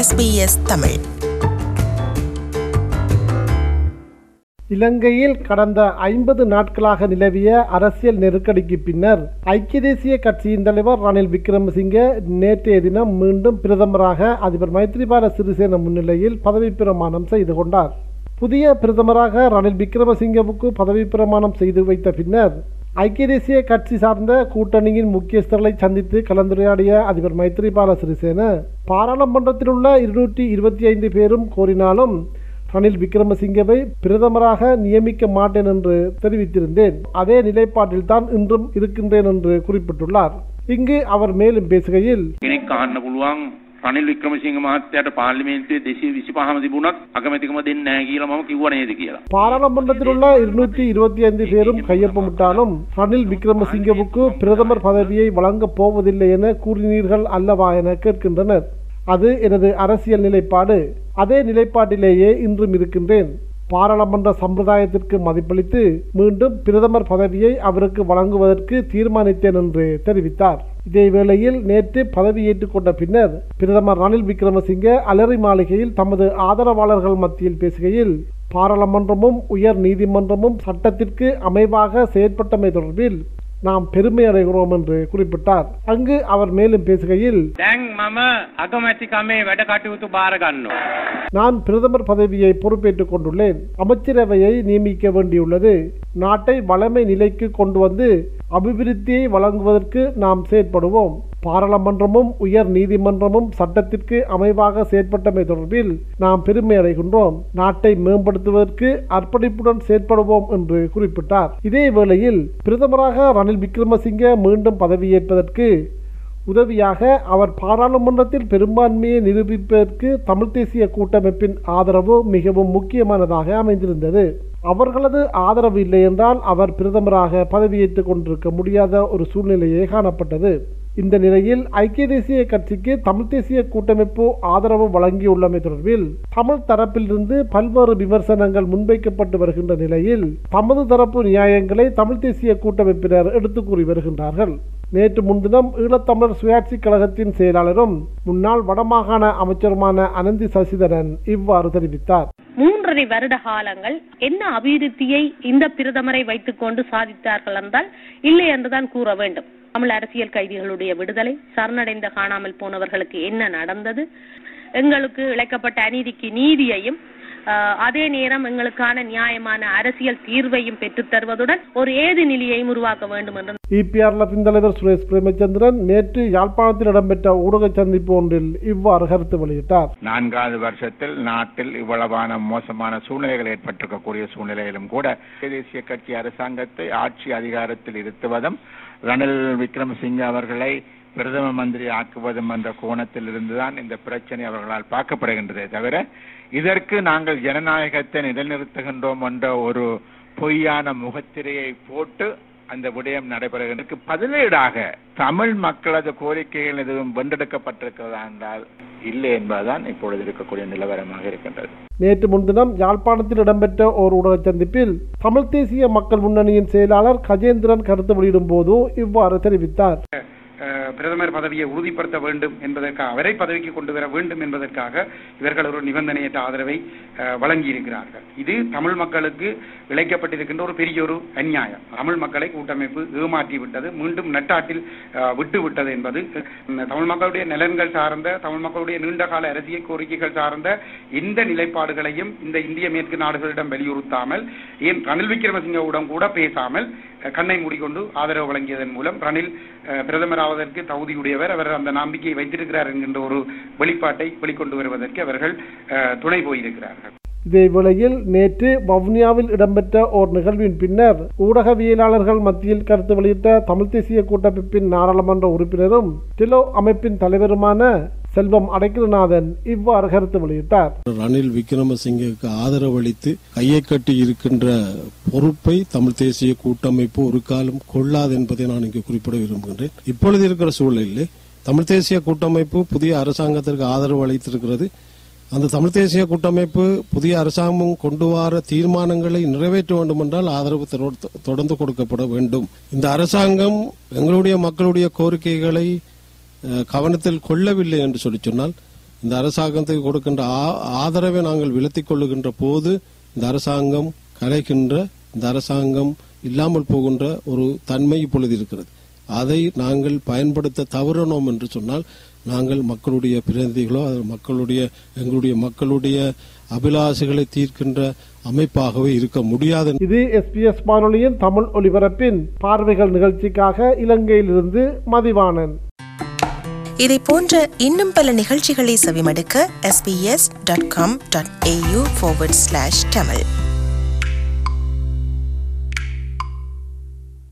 SBS Tamil. இலங்கையில் கடந்த ஐம்பது நாட்களாக நிலவிய அரசியல் நெருக்கடிக்கு பின்னர் ஐக்கிய தேசிய கட்சியின் தலைவர் ரணில் விக்ரமசிங்கே நேற்றைய தினம் மீண்டும் பிரதமராக அதிபர் மைத்ரிபால சிறிசேன முன்னிலையில் பதவி பிரமாணம் செய்து கொண்டார். புதிய பிரதமராக ரணில் விக்ரமசிங்கவுக்கு பதவி பிரமாணம் செய்து வைத்த பின்னர் ஐக்கிய தேசிய கட்சி சார்ந்த கூட்டணியின் முக்கியஸ்தர்களை சந்தித்து கலந்துரையாடிய அதிபர் மைத்ரிபால சிறிசேன பாராளுமன்றத்தில் உள்ள இருநூற்றி இருபத்தி ஐந்து பேரும் கோரினாலும் ரணில் விக்ரமசிங்கவை பிரதமராக நியமிக்க மாட்டேன் என்று தெரிவித்திருந்தேன். அதே நிலைப்பாட்டில் தான் இன்றும் இருக்கின்றேன் என்று குறிப்பிட்டுள்ளார். இங்கு அவர் மேலும் பேசுகையில் රනිල් වික්‍රමසිංහ මහත්තයාට පාර්ලිමේන්තුවේ දෙසිය විසි පහම තිබුණත් අකමැතිකම දෙන්නේ නැහැ කියලා මම කිව්ව නේද කියලා. பாராளுமன்றத்தில் உள்ள இருநூற்றி இருபத்தி ஐந்து பேரும் கையொப்பமிட்டாலும் ரணில் விக்ரமசிங்கவுக்கு பிரதமர் பதவியை வழங்கப் போவதில்லை என கூறினீர்கள் அல்லவா என கேட்கின்றனர் அது எனது அரசியல் நிலைப்பாடு அதே நிலைப்பாட்டிலேயே இன்றும் இருக்கின்றேன் பாராளுமன்ற சம்பிரதாயத்திற்கு மதிப்பளித்து மீண்டும் பிரதமர் பதவியை அவருக்கு வழங்குவதற்கு தீர்மானித்தேன் என்று தெரிவித்தார் இதேவேளையில் நேற்று பதவியேற்றுக் கொண்ட பின்னர் பிரதமர் ரணில் விக்ரமசிங்கே அலரி மாளிகையில் தமது ஆதரவாளர்கள் மத்தியில் பேசுகையில் பாராளுமன்றமும் உயர் நீதிமன்றமும் சட்டத்திற்கு அமைவாக செயற்பட்டமை தொடர்பில் நாம் பெருமை அடைகிறோம் என்று குறிப்பிட்டார். அங்கு அவர் மேலும் பேசுகையில் நான் பிரதமர் பதவியை பொறுப்பேற்றுக் கொண்டுள்ளேன். அமைச்சரவையை நியமிக்க வேண்டியுள்ளது. நாட்டை வளமை நிலைக்கு கொண்டு வந்து அபிவிருத்தியை வழங்குவதற்கு நாம் செயற்படுவோம். பாராளுமன்றமும் உயர் நீதிமன்றமும் சட்டத்திற்கு அமைவாக செயற்பட்டமை தொடர்பில் நாம் பெருமை அடைகின்றோம். நாட்டை மேம்படுத்துவதற்கு அர்ப்பணிப்புடன் செயற்படுவோம் என்று குறிப்பிட்டார். இதே வேளையில் பிரதமராக ரணில் விக்ரமசிங்க மீண்டும் பதவியேற்பதற்கு உதவியாக அவர் பாராளுமன்றத்தில் பெரும்பான்மையை நிரூபிப்பதற்கு தமிழ் தேசிய கூட்டமைப்பின் ஆதரவு மிகவும் முக்கியமானதாக அமைந்திருந்தது. அவர்களது ஆதரவு இல்லை என்றால் அவர் பிரதமராக பதவியேற்றுக் கொண்டிருக்க முடியாத ஒரு சூழ்நிலையே காணப்பட்டது. இந்த நிலையில் ஐக்கிய தேசிய கட்சிக்கு தமிழ் தேசிய கூட்டமைப்பு ஆதரவு வழங்கியுள்ளமை தொடர்பில் தமிழ் தரப்பிலிருந்து பல்வேறு விமர்சனங்கள் முன்வைக்கப்பட்டு வருகின்ற நிலையில் தமது தரப்பு நியாயங்களை தமிழ் தேசிய கூட்டமைப்பினர் எடுத்துக் கூறி வருகின்றார்கள். நேற்று முன்தினம் ஈழத்தமிழர் சுயாட்சி கழகத்தின் செயலாளரும் முன்னாள் வடமாகாண அமைச்சருமான அனந்தி சசிதரன் இவ்வாறு தெரிவித்தார். மூன்றரை வருட காலங்கள் என்ன அபிவிருத்தியை இந்த பிரதமரை வைத்துக் கொண்டு சாதித்தார்கள் என்றால் இல்லை என்றுதான் கூற வேண்டும். தமிழ் அரசியல் கைதிகளுடைய விடுதலை சரணடைந்த காணாமல் போனவர்களுக்கு என்ன நடந்தது? எங்களுக்கு இழைக்கப்பட்ட அநீதிக்கு நீதியையும் அதே நேரம் எங்களுக்கான நியாயமான அரசியல் தீர்வையும் பெற்றுத் தருவதுடன் ஒரு ஏது நிலையையும் உருவாக்க வேண்டும் என்று இபிஆர் லபின் தலைவர் சுரேஷ் பிரேமச்சந்திரன் நேற்று யாழ்ப்பாணத்தில் இடம்பெற்ற ஊடக சந்திப்பு ஒன்றில் இவ்வாறு கருத்து வெளியிட்டார். நான்காவது வருஷத்தில் நாட்டில் இவ்வளவான மோசமான சூழ்நிலைகள் ஏற்பட்டிருக்கக்கூடிய சூழ்நிலையிலும் கூட தேசிய கட்சி அரசாங்கத்தை ஆட்சி அதிகாரத்தில் இருத்துவதும் ரணில் விக்ரமசிங்க அவர்களை பிரதம மந்திரி ஆக்குவதும் என்ற கோணத்தில் இருந்துதான் இந்த பிரச்சனை அவர்களால் பார்க்கப்படுகின்றதே தவிர இதற்கு நாங்கள் ஜனநாயகத்தை நிலைநிறுத்துகின்றோம் என்ற ஒரு பொய்யான முகத்திரையை போட்டு அந்த விடயம் நடைபெறுகின்றதற்கு பதிலீடாக தமிழ் மக்களது கோரிக்கைகள் எதுவும் வென்றெடுக்கப்பட்டிருக்கிறதா என்றால் இல்லை என்பதுதான் இப்பொழுது இருக்கக்கூடிய நிலவரமாக இருக்கின்றது. நேற்று முன்தினம் யாழ்ப்பாணத்தில் இடம்பெற்ற ஓர் ஊடக சந்திப்பில் தமிழ் தேசிய மக்கள் முன்னணியின் செயலாளர் கஜேந்திரன் கருத்து வெளியிடும் போது இவ்வாறு தெரிவித்தார். பிரதமர் பதவியை உறுதிப்படுத்த வேண்டும் என்பதற்காக அவரை பதவிக்கு கொண்டு வர வேண்டும் என்பதற்காக இவர்கள் ஒரு நிபந்தனையற்ற ஆதரவை வழங்கியிருக்கிறார்கள். இது தமிழ் மக்களுக்கு இழைக்கப்பட்டிருக்கின்ற ஒரு பெரிய ஒரு அநியாயம். தமிழ் மக்களை கூட்டமைப்பு ஏமாற்றி விட்டது மீண்டும் நட்டாட்டில் அஹ், விட்டு விட்டது என்பது தமிழ் மக்களுடைய நலன்கள் சார்ந்த தமிழ் மக்களுடைய நீண்டகால அரசியல் கோரிக்கைகள் சார்ந்த எந்த நிலைப்பாடுகளையும் இந்த இந்திய மேற்கு நாடுகளிடம் வலியுறுத்தாமல் ஏன் ரணில் விக்ரமசிங்கவுடன் கூட பேசாமல் கண்ணை மூடிக்கொண்டு ஆதரவு வழங்கியதன் மூலம் ரணில் பிரதமராவதற்கு தகுதியுடையவர். அவர் அந்த நம்பிக்கையை வைத்திருக்கிறார் என்கின்ற ஒரு வெளிப்பாட்டை வெளிக்கொண்டு வருவதற்கு அவர்கள் துணை போயிருக்கிறார்கள். இதேவேளையில் நேற்று வவுனியாவில் இடம்பெற்ற ஓர் நிகழ்வின் பின்னர் ஊடகவியலாளர்கள் மத்தியில் கருத்து வெளியிட்ட தமிழ் தேசிய கூட்டமைப்பின் நாடாளுமன்ற உறுப்பினரும் டிலோ அமைப்பின் தலைவருமான செல்வம் அடைக்கலநாதன் இவ்வாறு கருத்து வெளியிட்டார். ரணில் விக்ரமசிங்கவுக்கு ஆதரவளித்து கையை கட்டி இருக்கின்ற பொறுப்பை தமிழ் தேசிய கூட்டமைப்பு ஒரு காலம் கொள்ளாது என்பதை நான் இங்கு குறிப்பிட விரும்புகின்றேன். இப்பொழுது இருக்கிற சூழலில் தமிழ் தேசிய கூட்டமைப்பு புதிய அரசாங்கத்திற்கு ஆதரவு அளித்திருக்கிறது. அந்த தமிழ் தேசிய கூட்டமைப்பு புதிய அரசாங்கம் கொண்டு வர தீர்மானங்களை நிறைவேற்ற வேண்டும் என்றால் ஆதரவு தொடர்ந்து- தொடர்ந்து கொடுக்கப்பட வேண்டும். இந்த அரசாங்கம் எங்களுடைய மக்களுடைய கோரிக்கைகளை கவனத்தில் கொள்ளவில்லை என்று சொல்லி சொன்னால் இந்த அரசாங்கத்துக்கு கொடுக்கின்ற ஆ- ஆதரவை நாங்கள் விலத்திக் கொள்ளுகின்ற போது இந்த அரசாங்கம் கலைக்கின்ற இந்த அரசாங்கம் இல்லாமல் போகின்ற ஒரு தன்மை இப்பொழுது இருக்கிறது. அதை நாங்கள் பயன்படுத்த தவறினோம் என்று சொன்னால் நாங்கள் மக்களுடைய பிரதிநிதிகளோ மக்களுடைய எங்களுடைய மக்களுடைய அபிலாஷைகளை தீர்க்கின்ற அமைப்பாகவே இருக்க முடியாது. இது எஸ்பிஎஸ் வானொலியின் தமிழ் ஒலிபரப்பின் பார்வைகள் நிகழ்ச்சிக்காக இலங்கையிலிருந்து மதிவானன் இதை போன்ற இன்னும் பல நிகழ்ச்சிகளை செவிமடுக்க SBS dot com dot AU forward slash Tamil